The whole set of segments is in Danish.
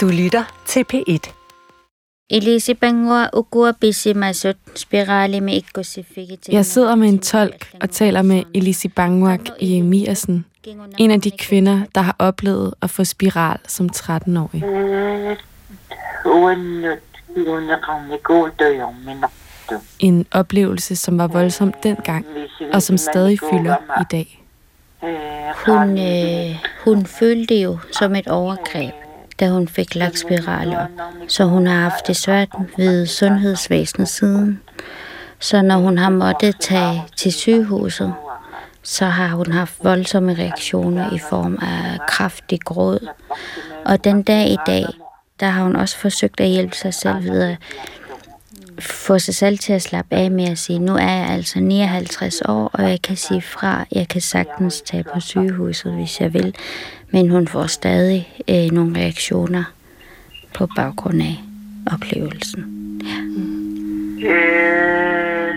Du lytter til P1. Ilisipangua ukua pisimasut spirali med Jeg sidder med en tolk og taler med Elisi Bangwak i Emiasen, en af de kvinder, der har oplevet at få spiral som 13-årig. En oplevelse, som var voldsom dengang, og som stadig fylder i dag. Hun, øh, hun følte jo som et overgreb, da hun fik lagt spiraler. Så hun har haft det svært ved sundhedsvæsenet siden. Så når hun har måttet tage til sygehuset, så har hun haft voldsomme reaktioner i form af kraftig gråd. Og den dag i dag, der har hun også forsøgt at hjælpe sig selv ved at få sig selv til at slappe af med at sige, nu er jeg altså 59 år, og jeg kan sige fra, jeg kan sagtens tage på sygehuset, hvis jeg vil. Men hun får stadig øh, nogle reaktioner på baggrund af oplevelsen. Ja. Øh,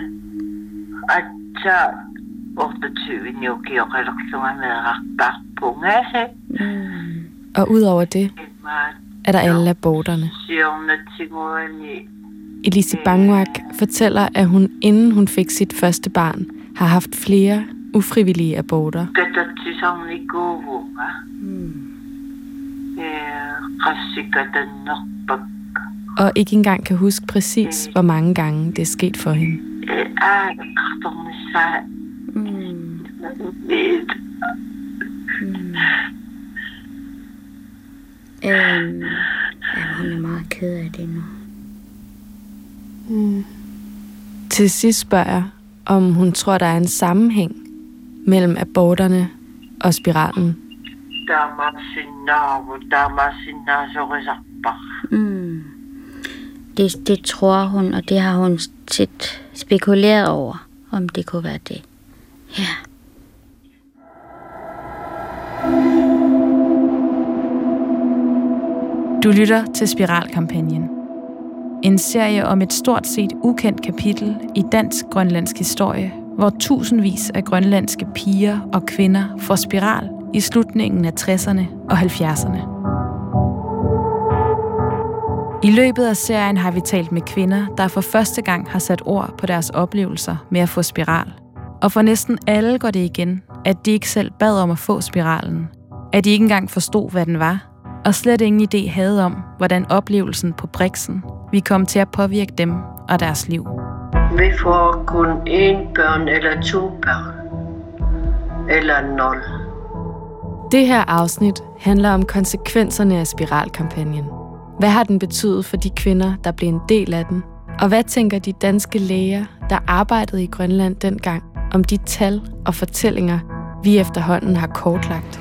mm. Og udover det, er der alle aborterne. Elise Bangwak fortæller, at hun inden hun fik sit første barn, har haft flere ufrivillige aborter. Og ikke engang kan huske præcis, hvor mange gange det er sket for hende. Mm. Øhm, ja, hun er meget ked af det nu. Mm. Til sidst spørger jeg, om hun tror, der er en sammenhæng mellem aborterne og spiralen. Mm. Det, det tror hun, og det har hun tit spekuleret over, om det kunne være det. Ja. Du lytter til Spiralkampagnen. En serie om et stort set ukendt kapitel i dansk-grønlandsk historie, hvor tusindvis af grønlandske piger og kvinder får spiral i slutningen af 60'erne og 70'erne. I løbet af serien har vi talt med kvinder, der for første gang har sat ord på deres oplevelser med at få spiral. Og for næsten alle går det igen, at de ikke selv bad om at få spiralen. At de ikke engang forstod, hvad den var, og slet ingen idé havde om, hvordan oplevelsen på Brixen vi kom til at påvirke dem og deres liv. Vi får kun én børn eller to børn. Eller nul. Det her afsnit handler om konsekvenserne af spiralkampagnen. Hvad har den betydet for de kvinder, der blev en del af den? Og hvad tænker de danske læger, der arbejdede i Grønland dengang, om de tal og fortællinger, vi efterhånden har kortlagt?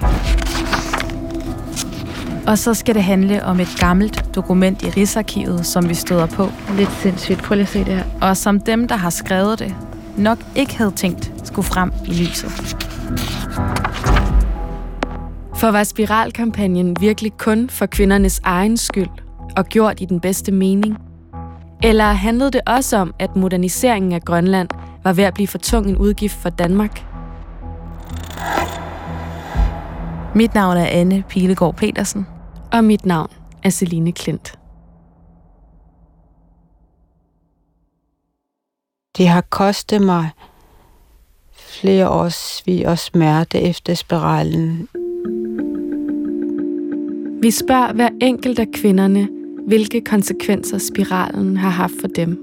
Og så skal det handle om et gammelt dokument i Rigsarkivet, som vi støder på. Lidt sindssygt. Prøv lige at se det her. Og som dem, der har skrevet det, nok ikke havde tænkt skulle frem i lyset. For var spiralkampagnen virkelig kun for kvindernes egen skyld og gjort i den bedste mening? Eller handlede det også om, at moderniseringen af Grønland var ved at blive for tung en udgift for Danmark? Mit navn er Anne Pilegaard Petersen. Og mit navn er Celine Klint. Det har kostet mig flere års svig og smerte efter spiralen. Vi spørger hver enkelt af kvinderne, hvilke konsekvenser spiralen har haft for dem.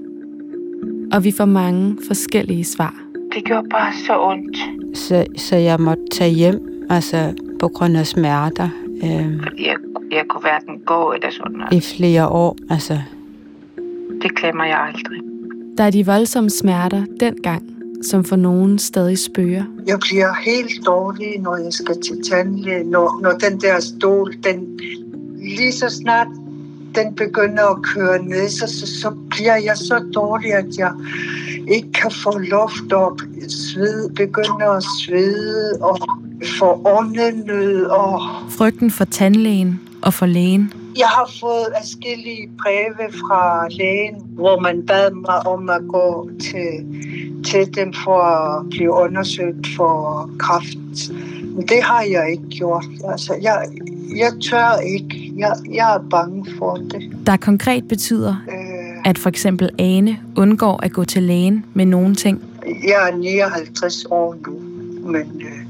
Og vi får mange forskellige svar. Det gjorde bare så ondt. Så, så jeg måtte tage hjem, altså på grund af smerter. Øh, Fordi jeg, jeg kunne hverken gå eller sådan noget. I flere år, altså. Det glemmer jeg aldrig. Der er de voldsomme smerter dengang, som for nogen stadig spøger. Jeg bliver helt dårlig, når jeg skal til tandlæge, når, når den der stol, den lige så snart den begynder at køre ned, så, så, så bliver jeg så dårlig, at jeg ikke kan få luft op. Sved, begynder at svede og få åndenød. Og... Frygten for tandlægen og for lægen. Jeg har fået forskellige breve fra lægen, hvor man bad mig om at gå til, til dem for at blive undersøgt for kræft. Men det har jeg ikke gjort. Altså, jeg, jeg tør ikke Jeg, jeg er bange for det. Der konkret betyder, Øh, at for eksempel Ane undgår at gå til lægen med nogle ting. jeg er 59 år nu, men øh,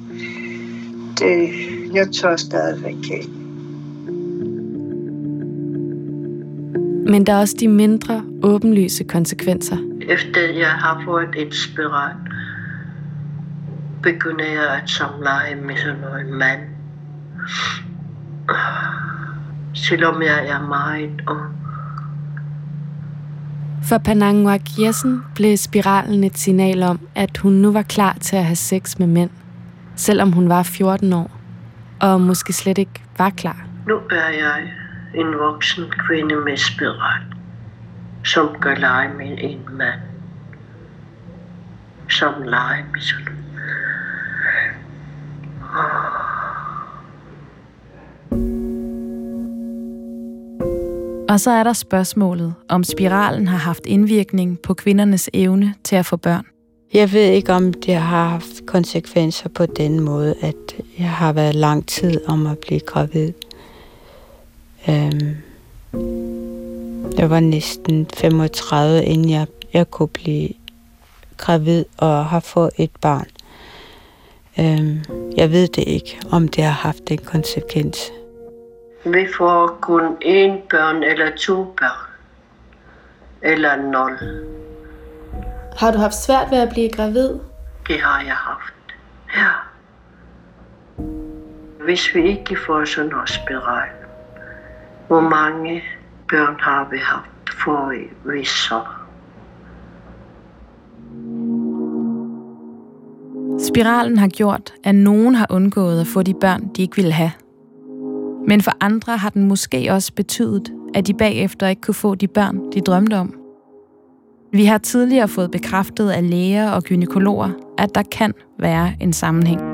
det, jeg tør stadigvæk ikke. Men der er også de mindre åbenlyse konsekvenser. Efter jeg har fået et spiral, begynder jeg at samleje med sådan en mand. Selvom jeg er meget ung. For Pananguak Jessen blev spiralen et signal om, at hun nu var klar til at have sex med mænd, selvom hun var 14 år, og måske slet ikke var klar. Nu er jeg en voksen kvinde med spiral, som kan lege med en mand. Som leger med sådan Og så er der spørgsmålet, om spiralen har haft indvirkning på kvindernes evne til at få børn. Jeg ved ikke, om det har haft konsekvenser på den måde, at jeg har været lang tid om at blive gravid. Øhm, jeg var næsten 35, inden jeg, jeg kunne blive gravid og har fået et barn. Øhm, jeg ved det ikke, om det har haft en konsekvens. Vi får kun én børn eller to børn. Eller nul. Har du haft svært ved at blive gravid? Det har jeg haft. Ja. Hvis vi ikke får sådan noget spiral, hvor mange børn har vi haft, for vi så. Spiralen har gjort, at nogen har undgået at få de børn, de ikke ville have. Men for andre har den måske også betydet, at de bagefter ikke kunne få de børn, de drømte om. Vi har tidligere fået bekræftet af læger og gynekologer, at der kan være en sammenhæng.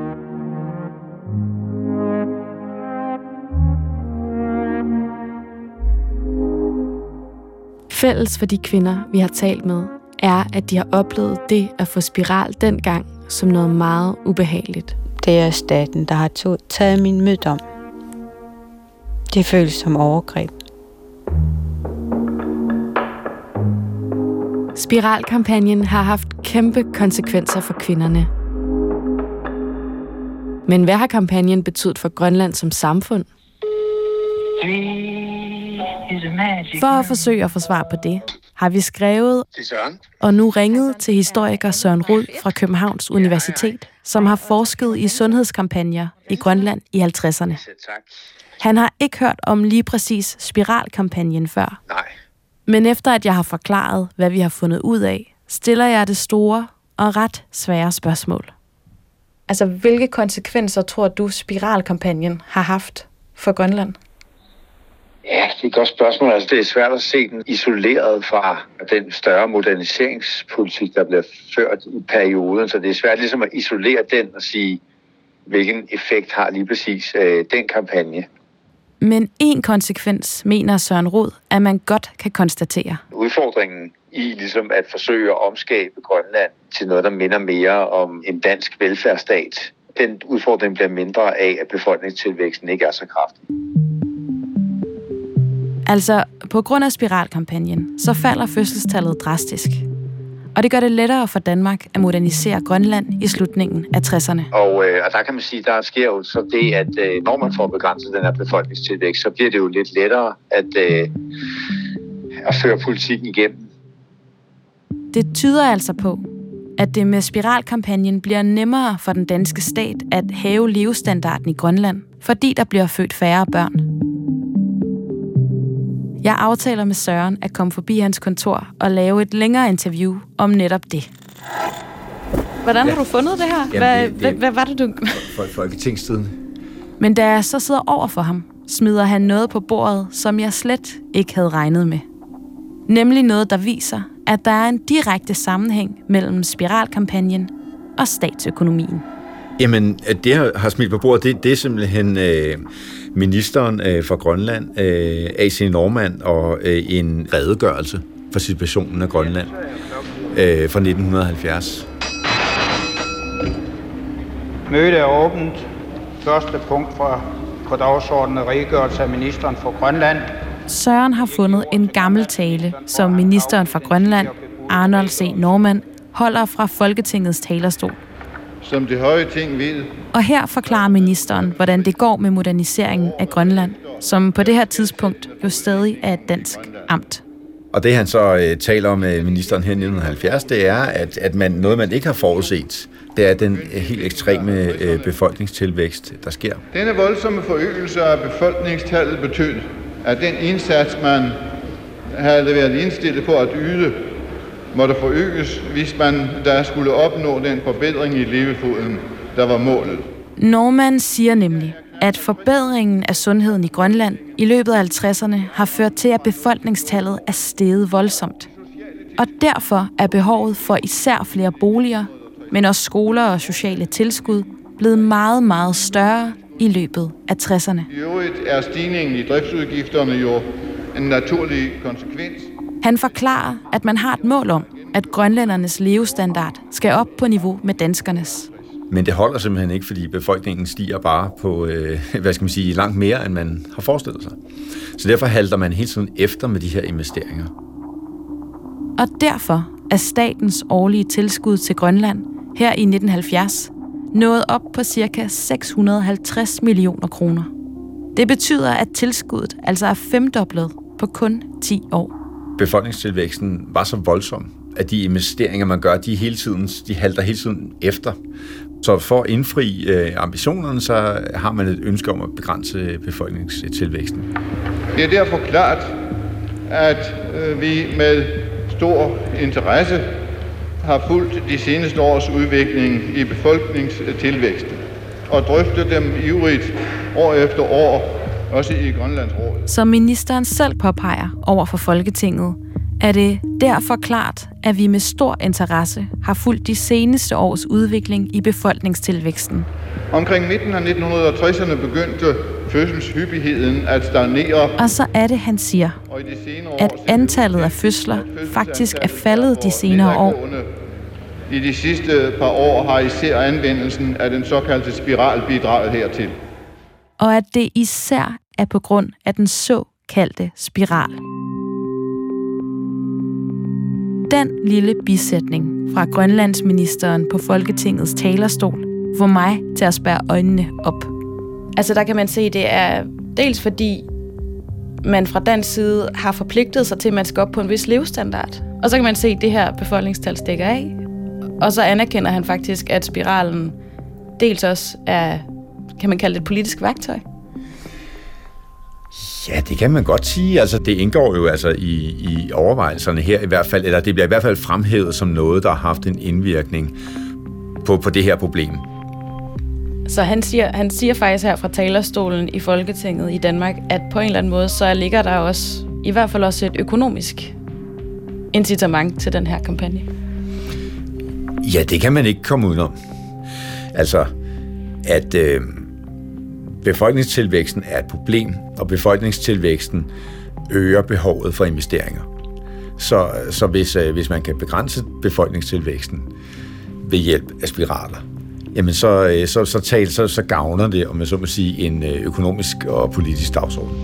Fælles for de kvinder, vi har talt med, er, at de har oplevet det at få spiral dengang som noget meget ubehageligt. Det er staten, der har to- taget min mødom. Det føles som overgreb. Spiralkampagnen har haft kæmpe konsekvenser for kvinderne. Men hvad har kampagnen betydet for Grønland som samfund? For at forsøge at få svar på det, har vi skrevet og nu ringet til historiker Søren Rud fra Københavns Universitet, som har forsket i sundhedskampagner i Grønland i 50'erne. Selv tak. Han har ikke hørt om lige præcis spiralkampagnen før, Nej. men efter at jeg har forklaret, hvad vi har fundet ud af, stiller jeg det store og ret svære spørgsmål. Altså, hvilke konsekvenser tror du, spiralkampagnen har haft for Grønland? Ja, det er et godt spørgsmål. Altså, det er svært at se den isoleret fra den større moderniseringspolitik, der bliver ført i perioden. Så det er svært ligesom at isolere den og sige, hvilken effekt har lige præcis øh, den kampagne. Men en konsekvens, mener Søren Rod, at man godt kan konstatere. Udfordringen i ligesom at forsøge at omskabe Grønland til noget, der minder mere om en dansk velfærdsstat. Den udfordring bliver mindre af, at befolkningstilvæksten ikke er så kraftig. Altså, på grund af spiralkampagnen, så falder fødselstallet drastisk. Og det gør det lettere for Danmark at modernisere Grønland i slutningen af 60'erne. Og, øh, og der kan man sige, der sker jo så det, at øh, når man får begrænset den her befolkningstilvækst, så bliver det jo lidt lettere at, øh, at føre politikken igennem. Det tyder altså på, at det med spiralkampagnen bliver nemmere for den danske stat at hæve levestandarden i Grønland, fordi der bliver født færre børn. Jeg aftaler med Søren at komme forbi hans kontor og lave et længere interview om netop det. Hvordan har du fundet det her? Jamen, Hvad, det- det- hvad, hvad var det, du... for Folketingstiden. Men da jeg så sidder over for ham, smider han noget på bordet, som jeg slet ikke havde regnet med. Nemlig noget, der viser, at der er en direkte sammenhæng mellem spiralkampagnen og statsøkonomien. Jamen, at det har, har smidt på bordet, det, det er simpelthen øh, ministeren øh, for Grønland, øh, AC Normand, og øh, en redegørelse for situationen af Grønland øh, fra 1970. Mødet er åbent. Første punkt fra på dagsordenen redegørelse af ministeren for Grønland. Søren har fundet en gammel tale, som ministeren fra Grønland, Arnold C. Norman, holder fra Folketingets talerstol. Som det høje ting ved. Og her forklarer ministeren, hvordan det går med moderniseringen af Grønland, som på det her tidspunkt jo stadig er et dansk amt. Og det han så øh, taler om med ministeren her i 1970, det er, at, at man, noget man ikke har forudset, det er den helt ekstreme øh, befolkningstilvækst, der sker. Denne voldsomme forøgelse af befolkningstallet betød, at den indsats, man havde været indstillet på at yde, måtte forøges, hvis man der skulle opnå den forbedring i levefoden, der var målet. Norman siger nemlig, at forbedringen af sundheden i Grønland i løbet af 50'erne har ført til, at befolkningstallet er steget voldsomt. Og derfor er behovet for især flere boliger, men også skoler og sociale tilskud blevet meget, meget større i løbet af 60'erne. I øvrigt er stigningen i driftsudgifterne jo en naturlig konsekvens. Han forklarer, at man har et mål om, at grønlændernes levestandard skal op på niveau med danskernes. Men det holder simpelthen ikke, fordi befolkningen stiger bare på, øh, hvad skal man sige, langt mere, end man har forestillet sig. Så derfor halter man hele tiden efter med de her investeringer. Og derfor er statens årlige tilskud til Grønland her i 1970 nået op på ca. 650 millioner kroner. Det betyder, at tilskuddet altså er femdoblet på kun 10 år. Befolkningstilvæksten var så voldsom, at de investeringer, man gør, de, hele tiden, de halter hele tiden efter. Så for at indfri øh, ambitionerne, så har man et ønske om at begrænse befolkningstilvæksten. Det er derfor klart, at øh, vi med stor interesse har fulgt de seneste års udvikling i befolkningstilvæksten og drøftet dem ivrigt år efter år, også i Grønlands Råd. Som ministeren selv påpeger over for Folketinget, er det derfor klart, at vi med stor interesse har fulgt de seneste års udvikling i befolkningstilvæksten. Omkring midten af 1960'erne begyndte fødselshyppigheden at stagnere. Og så er det, han siger, at antallet af fødsler faktisk er faldet de senere år. I de sidste par år har især anvendelsen af den såkaldte spiral bidraget hertil. Og at det især er på grund af den såkaldte spiral. Den lille bisætning fra Grønlandsministeren på Folketingets talerstol får mig til at spære øjnene op. Altså der kan man se, det er dels fordi man fra dansk side har forpligtet sig til, at man skal op på en vis levestandard. Og så kan man se, at det her befolkningstal stikker af. Og så anerkender han faktisk, at spiralen dels også er, kan man kalde det et politisk værktøj. Ja, det kan man godt sige. Altså, det indgår jo altså i, i overvejelserne her i hvert fald, eller det bliver i hvert fald fremhævet som noget, der har haft en indvirkning på, på det her problem. Så han siger, han siger faktisk her fra talerstolen i Folketinget i Danmark, at på en eller anden måde, så ligger der også, i hvert fald også et økonomisk incitament til den her kampagne. Ja, det kan man ikke komme udenom. Altså, at øh, befolkningstilvæksten er et problem, og befolkningstilvæksten øger behovet for investeringer. Så, så hvis, øh, hvis man kan begrænse befolkningstilvæksten ved hjælp af spiraler, jamen så, øh, så, så, tal, så, så gavner det, om man så må sige, en øh, økonomisk og politisk dagsorden.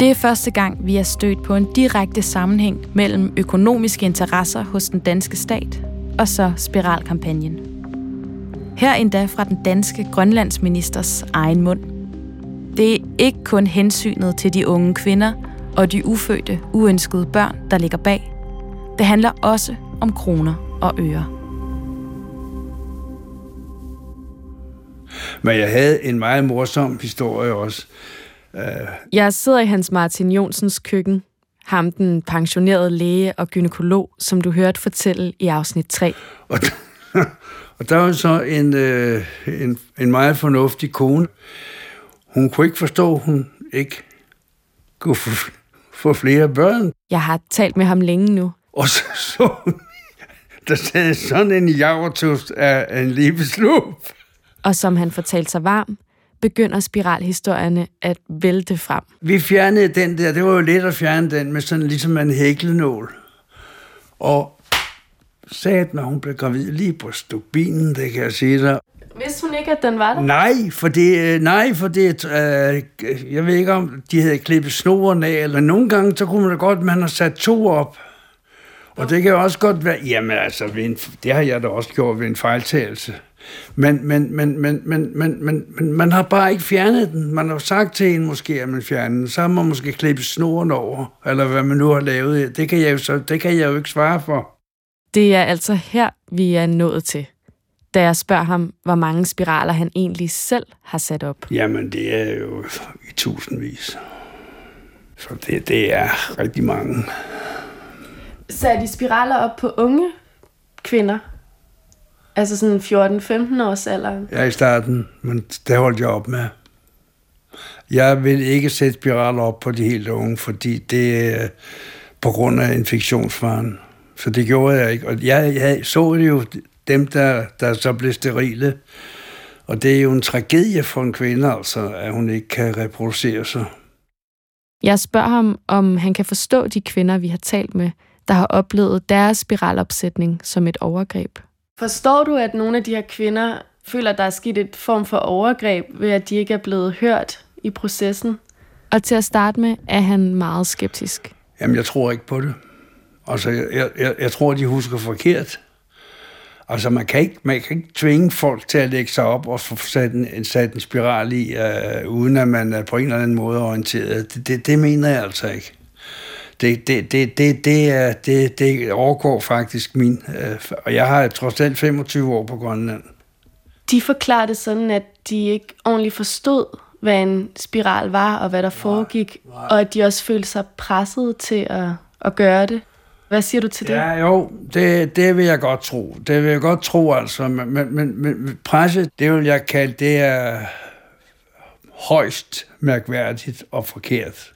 Det er første gang, vi er stødt på en direkte sammenhæng mellem økonomiske interesser hos den danske stat og så spiralkampagnen. Her endda fra den danske grønlandsministers egen mund. Det er ikke kun hensynet til de unge kvinder og de ufødte, uønskede børn, der ligger bag. Det handler også om kroner og øre. Men jeg havde en meget morsom historie også. Uh... Jeg sidder i Hans Martin Jonsens køkken. Ham, den pensionerede læge og gynekolog, som du hørte fortælle i afsnit 3. Og, og der var så en, øh, en, en meget fornuftig kone. Hun kunne ikke forstå, at hun ikke kunne få, få flere børn. Jeg har talt med ham længe nu. Og så, så der sad sådan en javertust af en livsløb. Og som han fortalte sig varm, begynder spiralhistorierne at vælte frem. Vi fjernede den der, det var jo let at fjerne den med sådan ligesom en hæklenål. Og sagde, at hun blev gravid lige på stubinen, det kan jeg sige dig. Vidste hun ikke, at den var der? Nej, for det, nej, for det, øh, jeg ved ikke om, de havde klippet snoren af, eller nogle gange, så kunne man da godt, man har sat to op. Og det kan også godt være, jamen altså, en, det har jeg da også gjort ved en fejltagelse. Men, men, men, men, men, men, men, men man har bare ikke fjernet den. Man har sagt til en måske, at man fjerner den. Så har man måske klippet snoren over, eller hvad man nu har lavet. Det kan jeg jo, så, det kan jeg jo ikke svare for. Det er altså her, vi er nået til. Da jeg spørger ham, hvor mange spiraler han egentlig selv har sat op. Jamen, det er jo i tusindvis. Så det, det er rigtig mange. Satte de spiraler op på unge kvinder? Altså sådan 14-15 års alderen? Ja, i starten, men det holdt jeg op med. Jeg vil ikke sætte spiraler op på de helt unge, fordi det er på grund af infektionsfaren. Så det gjorde jeg ikke. Og jeg, jeg så det jo dem, der, der så blev sterile. Og det er jo en tragedie for en kvinde, altså, at hun ikke kan reproducere sig. Jeg spørger ham, om han kan forstå de kvinder, vi har talt med, der har oplevet deres spiralopsætning som et overgreb. Forstår du, at nogle af de her kvinder føler, at der er sket et form for overgreb, ved at de ikke er blevet hørt i processen? Og til at starte med er han meget skeptisk. Jamen, jeg tror ikke på det. Altså, jeg, jeg, jeg tror, de husker forkert. Altså, man kan, ikke, man kan ikke tvinge folk til at lægge sig op og få sat en, sat en spiral i, øh, uden at man er på en eller anden måde orienteret. Det, det, det mener jeg altså ikke. Det, det, det, det, det, er, det, det overgår faktisk min. Øh, og jeg har trods alt 25 år på Grønland. De forklarer det sådan, at de ikke ordentligt forstod, hvad en spiral var, og hvad der foregik, nej. og at de også følte sig presset til at, at gøre det. Hvad siger du til det? Ja, jo, det, det vil jeg godt tro. Det vil jeg godt tro, altså. Men, men, men presse, det vil jeg kalde, det er højst mærkværdigt og forkert.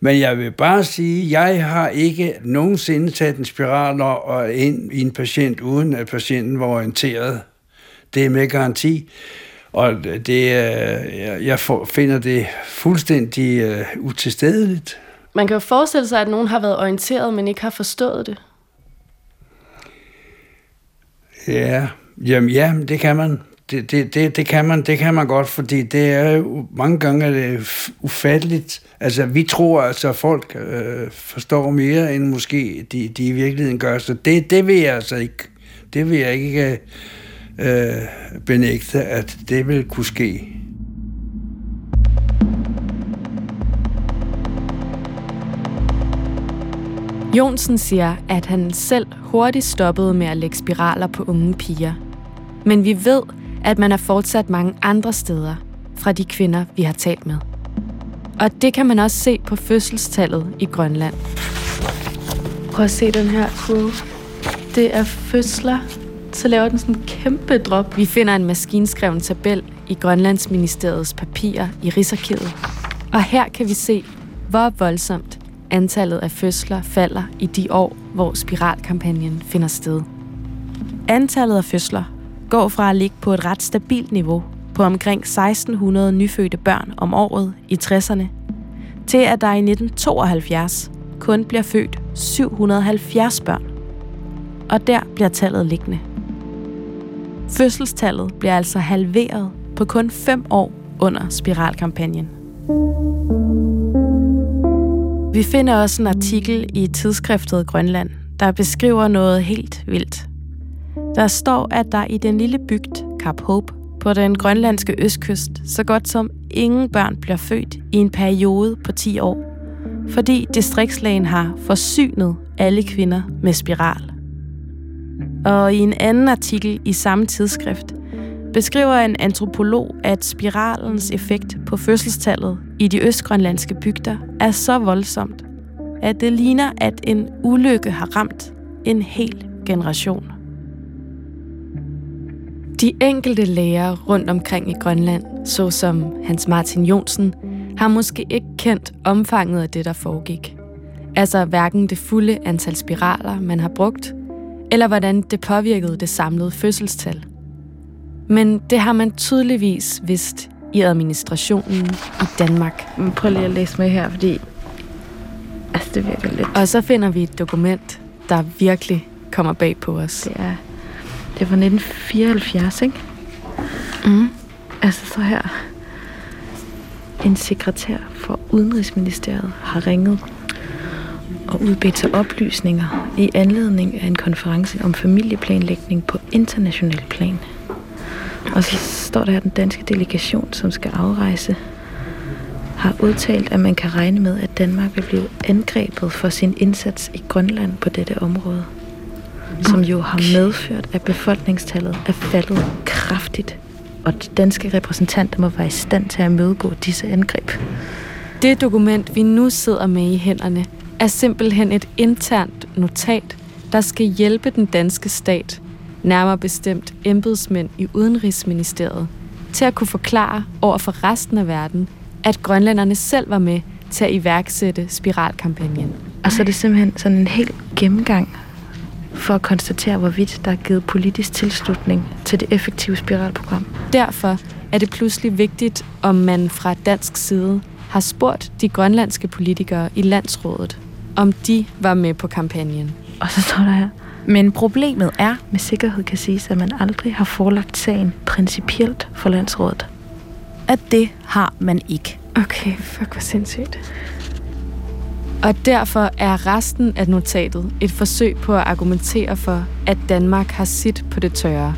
Men jeg vil bare sige, at jeg har ikke nogensinde taget en spiral og ind i en patient, uden at patienten var orienteret. Det er med garanti. Og det, jeg finder det fuldstændig øh, utilstedeligt. Man kan jo forestille sig, at nogen har været orienteret, men ikke har forstået det. Ja, jamen ja, det kan man. Det, det, det, det, kan man, det kan man godt, fordi det er jo mange gange er det ufatteligt. Altså, vi tror, altså, at folk øh, forstår mere, end måske de, de i virkeligheden gør. Så det, det vil jeg altså ikke, det vil jeg ikke øh, benægte, at det vil kunne ske. Jonsen siger, at han selv hurtigt stoppede med at lægge spiraler på unge piger. Men vi ved, at man er fortsat mange andre steder fra de kvinder, vi har talt med. Og det kan man også se på fødselstallet i Grønland. Prøv at se den her kurve. Det er fødsler. Så laver den sådan en kæmpe drop. Vi finder en maskinskreven tabel i Grønlandsministeriets papirer i Rigsarkivet. Og her kan vi se, hvor voldsomt antallet af fødsler falder i de år, hvor spiralkampagnen finder sted. Antallet af fødsler går fra at ligge på et ret stabilt niveau på omkring 1600 nyfødte børn om året i 60'erne, til at der i 1972 kun bliver født 770 børn. Og der bliver tallet liggende. Fødselstallet bliver altså halveret på kun 5 år under spiralkampagnen. Vi finder også en artikel i tidsskriftet Grønland, der beskriver noget helt vildt. Der står, at der i den lille bygd Cap Hope på den grønlandske østkyst så godt som ingen børn bliver født i en periode på 10 år, fordi distriktslægen har forsynet alle kvinder med spiral. Og i en anden artikel i samme tidsskrift beskriver en antropolog, at spiralens effekt på fødselstallet i de østgrønlandske bygder er så voldsomt, at det ligner, at en ulykke har ramt en hel generation. De enkelte læger rundt omkring i Grønland, såsom Hans Martin Jonsen, har måske ikke kendt omfanget af det, der foregik. Altså hverken det fulde antal spiraler, man har brugt, eller hvordan det påvirkede det samlede fødselstal. Men det har man tydeligvis vidst i administrationen i Danmark. Prøv lige at læse med her, fordi altså, det virker lidt... Og så finder vi et dokument, der virkelig kommer bag på os. Det er, det er fra 1974, ikke? Mm. Altså så her. En sekretær for Udenrigsministeriet har ringet og udbedt sig oplysninger i anledning af en konference om familieplanlægning på international plan. Og så står der, at den danske delegation, som skal afrejse, har udtalt, at man kan regne med, at Danmark vil blive angrebet for sin indsats i Grønland på dette område, som jo har medført, at befolkningstallet er faldet kraftigt, og de danske repræsentanter må være i stand til at mødegå disse angreb. Det dokument, vi nu sidder med i hænderne, er simpelthen et internt notat, der skal hjælpe den danske stat, nærmere bestemt embedsmænd i Udenrigsministeriet, til at kunne forklare over for resten af verden, at grønlænderne selv var med til at iværksætte spiralkampagnen. Og så er det simpelthen sådan en helt gennemgang for at konstatere, hvorvidt der er givet politisk tilslutning til det effektive spiralprogram. Derfor er det pludselig vigtigt, om man fra dansk side har spurgt de grønlandske politikere i landsrådet, om de var med på kampagnen. Og så står der her, men problemet er, med sikkerhed kan siges, at man aldrig har forelagt sagen principielt for landsrådet. At det har man ikke. Okay, fuck hvor sindssygt. Og derfor er resten af notatet et forsøg på at argumentere for, at Danmark har sit på det tørre.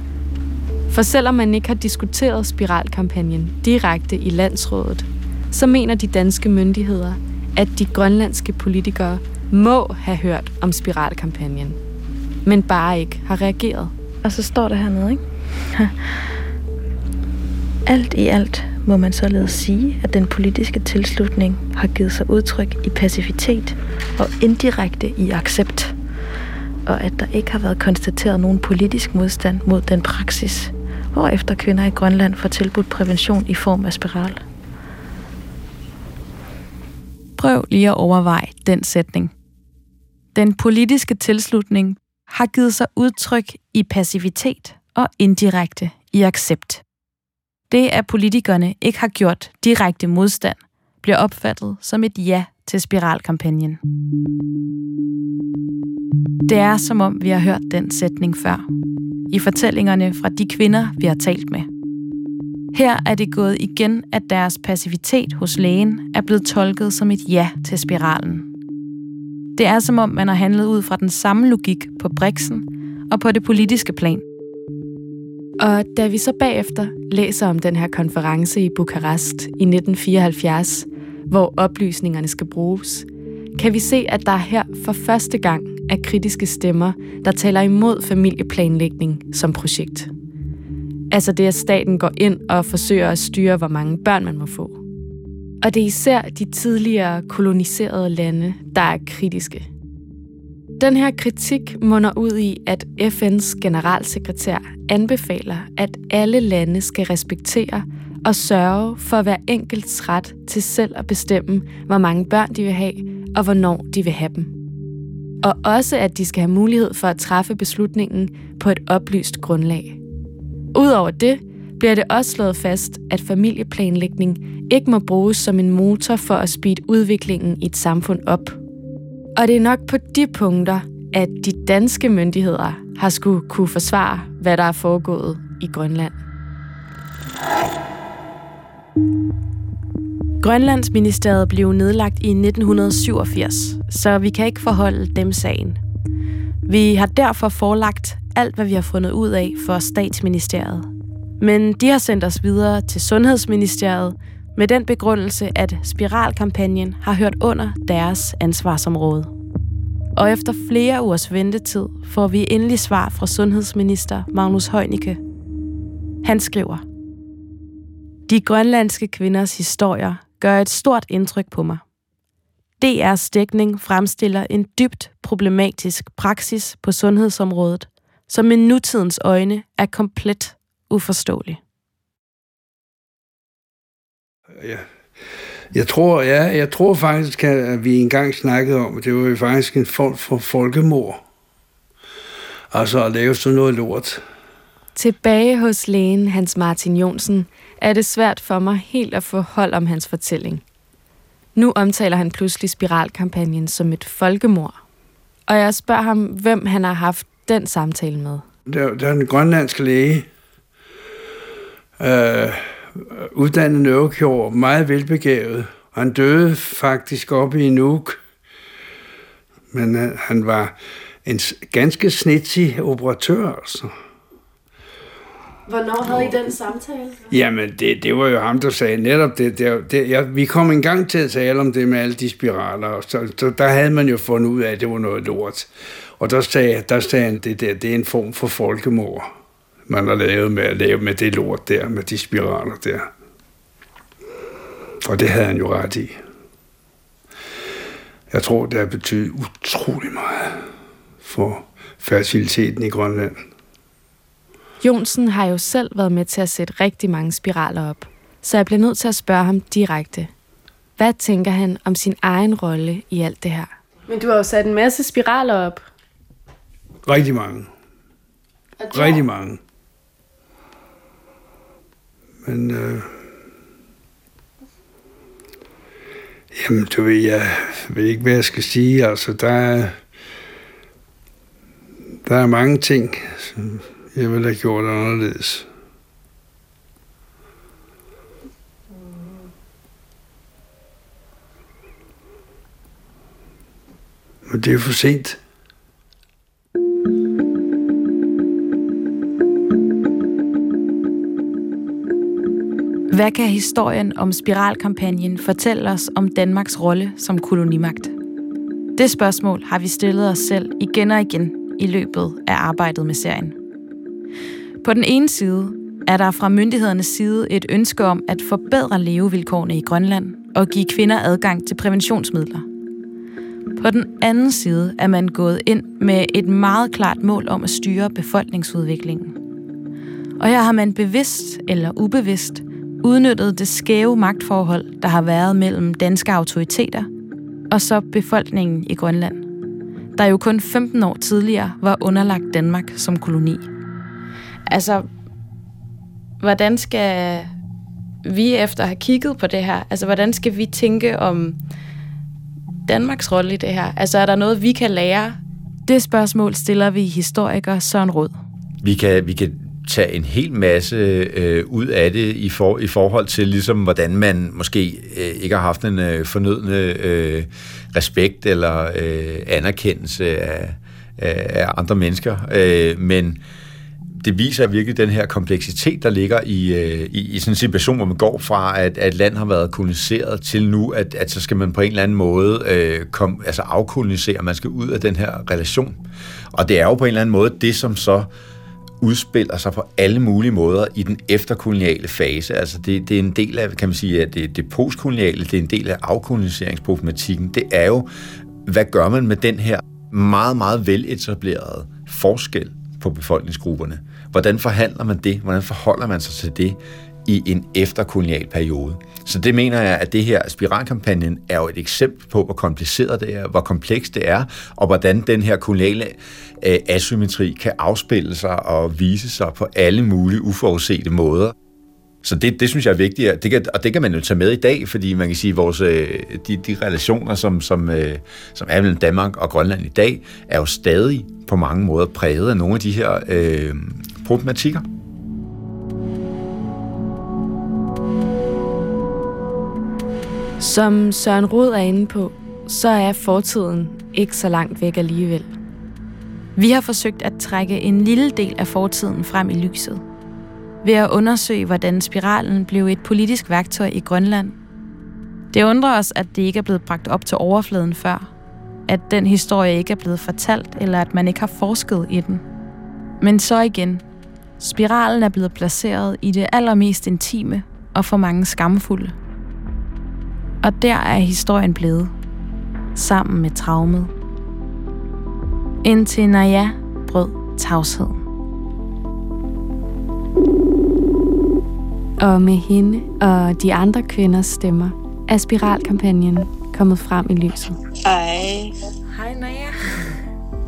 For selvom man ikke har diskuteret spiralkampagnen direkte i landsrådet, så mener de danske myndigheder, at de grønlandske politikere må have hørt om spiralkampagnen, men bare ikke har reageret. Og så står der hernede, ikke? Alt i alt må man således sige, at den politiske tilslutning har givet sig udtryk i passivitet og indirekte i accept, og at der ikke har været konstateret nogen politisk modstand mod den praksis, hvorefter kvinder i Grønland får tilbudt prævention i form af spiral. Prøv lige at overveje den sætning. Den politiske tilslutning har givet sig udtryk i passivitet og indirekte i accept. Det, at politikerne ikke har gjort direkte modstand, bliver opfattet som et ja til spiralkampagnen. Det er som om, vi har hørt den sætning før. I fortællingerne fra de kvinder, vi har talt med. Her er det gået igen, at deres passivitet hos lægen er blevet tolket som et ja til spiralen. Det er som om, man har handlet ud fra den samme logik på Brixen og på det politiske plan – og da vi så bagefter læser om den her konference i Bukarest i 1974, hvor oplysningerne skal bruges, kan vi se, at der her for første gang er kritiske stemmer, der taler imod familieplanlægning som projekt. Altså det, at staten går ind og forsøger at styre, hvor mange børn man må få. Og det er især de tidligere koloniserede lande, der er kritiske. Den her kritik munder ud i, at FN's generalsekretær anbefaler, at alle lande skal respektere og sørge for hver enkelts ret til selv at bestemme, hvor mange børn de vil have, og hvornår de vil have dem. Og også, at de skal have mulighed for at træffe beslutningen på et oplyst grundlag. Udover det bliver det også slået fast, at familieplanlægning ikke må bruges som en motor for at speede udviklingen i et samfund op – og det er nok på de punkter, at de danske myndigheder har skulle kunne forsvare, hvad der er foregået i Grønland. Grønlandsministeriet blev nedlagt i 1987, så vi kan ikke forholde dem sagen. Vi har derfor forelagt alt, hvad vi har fundet ud af for statsministeriet. Men de har sendt os videre til Sundhedsministeriet, med den begrundelse, at spiralkampagnen har hørt under deres ansvarsområde. Og efter flere ugers ventetid får vi endelig svar fra sundhedsminister Magnus Heunicke. Han skriver, De grønlandske kvinders historier gør et stort indtryk på mig. DR's dækning fremstiller en dybt problematisk praksis på sundhedsområdet, som med nutidens øjne er komplet uforståelig. Ja. Jeg tror, ja, jeg tror faktisk, at vi engang snakkede om, at det var jo faktisk en form for folkemord. Altså at lave sådan noget lort. Tilbage hos lægen Hans Martin Jonsen er det svært for mig helt at få hold om hans fortælling. Nu omtaler han pludselig spiralkampagnen som et folkemord. Og jeg spørger ham, hvem han har haft den samtale med. Der, der er en grønlandsk læge, øh, uddannet neurokirurg, meget velbegavet. Han døde faktisk oppe i Nuuk, men han, han var en ganske snitsig operatør, altså. Hvornår havde I den samtale? Jamen, det, det var jo ham, der sagde netop det. det, det ja, vi kom en gang til at tale om det med alle de spiraler, og så, så der havde man jo fundet ud af, at det var noget lort. Og der sagde, der sagde han, det der, det er en form for folkemord, man har lavet med at lave med det lort der, med de spiraler der. Og det havde han jo ret i. Jeg tror, det har betydet utrolig meget for fertiliteten i Grønland. Jonsen har jo selv været med til at sætte rigtig mange spiraler op, så jeg bliver nødt til at spørge ham direkte. Hvad tænker han om sin egen rolle i alt det her? Men du har jo sat en masse spiraler op. Rigtig mange. Rigtig mange. Men øh, jamen, du ved, jeg ved ikke, hvad jeg skal sige. Altså, der er, der er mange ting, som jeg ville have gjort anderledes. Men det er for sent. Hvad kan historien om spiralkampagnen fortælle os om Danmarks rolle som kolonimagt? Det spørgsmål har vi stillet os selv igen og igen i løbet af arbejdet med serien. På den ene side er der fra myndighedernes side et ønske om at forbedre levevilkårene i Grønland og give kvinder adgang til præventionsmidler. På den anden side er man gået ind med et meget klart mål om at styre befolkningsudviklingen. Og her har man bevidst eller ubevidst udnyttet det skæve magtforhold, der har været mellem danske autoriteter og så befolkningen i Grønland, der jo kun 15 år tidligere var underlagt Danmark som koloni. Altså, hvordan skal vi efter at have kigget på det her, altså hvordan skal vi tænke om Danmarks rolle i det her? Altså er der noget, vi kan lære? Det spørgsmål stiller vi historiker Søren Rød. Vi kan, vi kan tage en hel masse øh, ud af det i, for, i forhold til, ligesom, hvordan man måske øh, ikke har haft en øh, fornødende øh, respekt eller øh, anerkendelse af, af andre mennesker. Øh, men det viser virkelig den her kompleksitet, der ligger i, øh, i, i sådan en situation, hvor man går fra, at, at et land har været koloniseret, til nu, at, at så skal man på en eller anden måde øh, kom, altså afkolonisere, man skal ud af den her relation. Og det er jo på en eller anden måde det, som så udspiller sig på alle mulige måder i den efterkoloniale fase. Altså det, det er en del af, kan man sige, at det, det postkoloniale, det er en del af afkoloniseringsproblematikken. Det er jo, hvad gør man med den her meget, meget veletablerede forskel på befolkningsgrupperne? Hvordan forhandler man det? Hvordan forholder man sig til det i en efterkolonial periode? Så det mener jeg, at det her spiralkampagnen er jo et eksempel på, hvor kompliceret det er, hvor komplekst det er, og hvordan den her koloniale øh, asymmetri kan afspille sig og vise sig på alle mulige uforudsete måder. Så det, det synes jeg er vigtigt, det kan, og det kan man jo tage med i dag, fordi man kan sige, at vores, øh, de, de relationer, som, som, øh, som er mellem Danmark og Grønland i dag, er jo stadig på mange måder præget af nogle af de her øh, problematikker. Som Søren Rod er inde på, så er fortiden ikke så langt væk alligevel. Vi har forsøgt at trække en lille del af fortiden frem i lyset. Ved at undersøge, hvordan spiralen blev et politisk værktøj i Grønland. Det undrer os, at det ikke er blevet bragt op til overfladen før. At den historie ikke er blevet fortalt, eller at man ikke har forsket i den. Men så igen. Spiralen er blevet placeret i det allermest intime og for mange skamfulde. Og der er historien blevet. Sammen med traumet. Indtil Naja brød tavsheden. Og med hende og de andre kvinders stemmer er spiralkampagnen kommet frem i lyset. Hej. Hej Naja.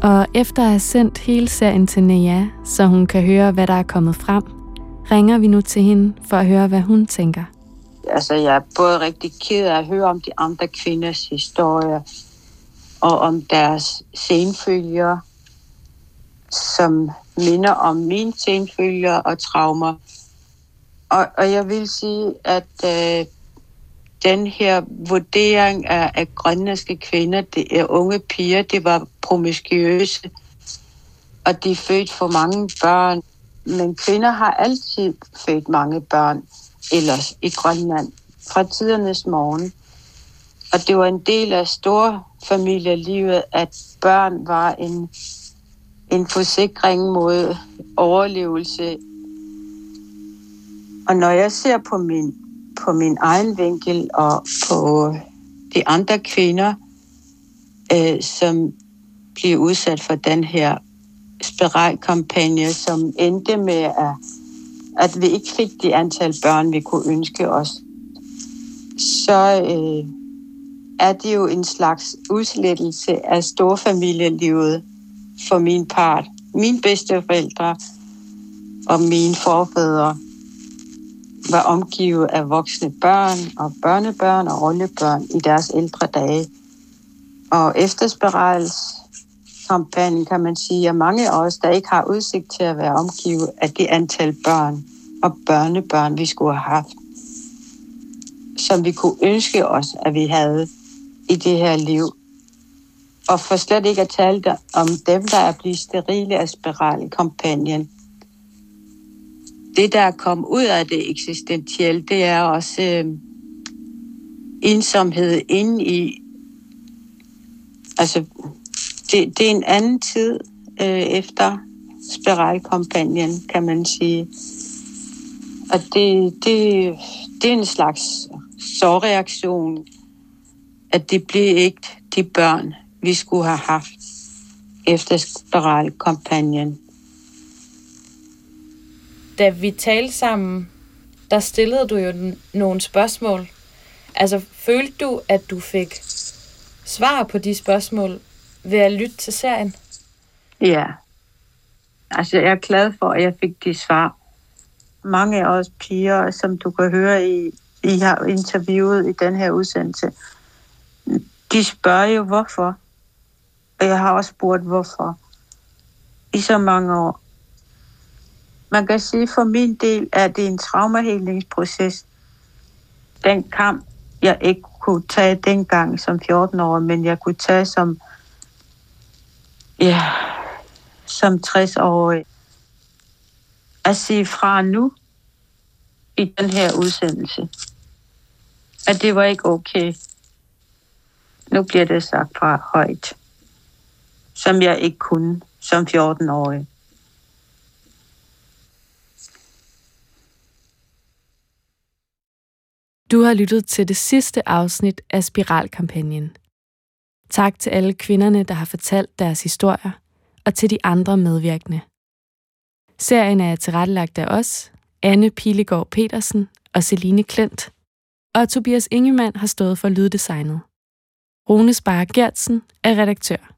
Og efter at have sendt hele serien til Naja, så hun kan høre, hvad der er kommet frem, ringer vi nu til hende for at høre, hvad hun tænker. Altså, jeg er både rigtig ked af at høre om de andre kvinders historier, og om deres senfølger, som minder om mine senfølger og traumer. Og, og jeg vil sige, at øh, den her vurdering af, af grønlandske kvinder, det er unge piger, det var promiskuøse, og de født for mange børn. Men kvinder har altid født mange børn ellers i Grønland fra tidernes morgen. Og det var en del af store familielivet, at børn var en, en forsikring mod overlevelse. Og når jeg ser på min, på min egen vinkel og på de andre kvinder, øh, som bliver udsat for den her spiralkampagne, som endte med, at, at vi ikke fik de antal børn, vi kunne ønske os, så øh, er det jo en slags udslettelse af storfamilielivet for min part. Mine bedsteforældre og mine forfædre var omgivet af voksne børn og børnebørn og oldebørn i deres ældre dage. Og efter spiralskampagnen kan man sige, at mange af os, der ikke har udsigt til at være omgivet af det antal børn og børnebørn, vi skulle have haft, som vi kunne ønske os, at vi havde i det her liv. Og for slet ikke at tale om dem, der er blevet sterile af spiralkampagnen. Det, der er kommet ud af det eksistentielle, det er også øh, ensomhed inde i... Altså, det, det er en anden tid øh, efter spiralkampagnen, kan man sige. Og det, det, det er en slags sårreaktion at det blev ikke de børn, vi skulle have haft efter spiralkampagnen. Da vi talte sammen, der stillede du jo nogle spørgsmål. Altså, følte du, at du fik svar på de spørgsmål ved at lytte til serien? Ja. Altså, jeg er glad for, at jeg fik de svar. Mange af os piger, som du kan høre, I, I har interviewet i den her udsendelse, de spørger jo, hvorfor. Og jeg har også spurgt, hvorfor. I så mange år. Man kan sige, for min del er det en traumahelingsproces. Den kamp, jeg ikke kunne tage dengang som 14 år, men jeg kunne tage som, ja, som 60-årig. At sige fra nu i den her udsendelse, at det var ikke okay nu bliver det sagt fra højt, som jeg ikke kunne som 14-årig. Du har lyttet til det sidste afsnit af Spiralkampagnen. Tak til alle kvinderne, der har fortalt deres historier, og til de andre medvirkende. Serien er tilrettelagt af os, Anne Pilegaard Petersen og Celine Klint, og Tobias Ingemann har stået for lyddesignet. Rune Spare Gertsen er redaktør.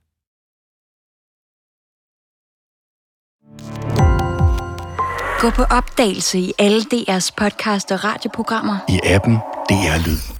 Gå på opdagelse i alle DR's podcast og radioprogrammer. I appen DR Lyd.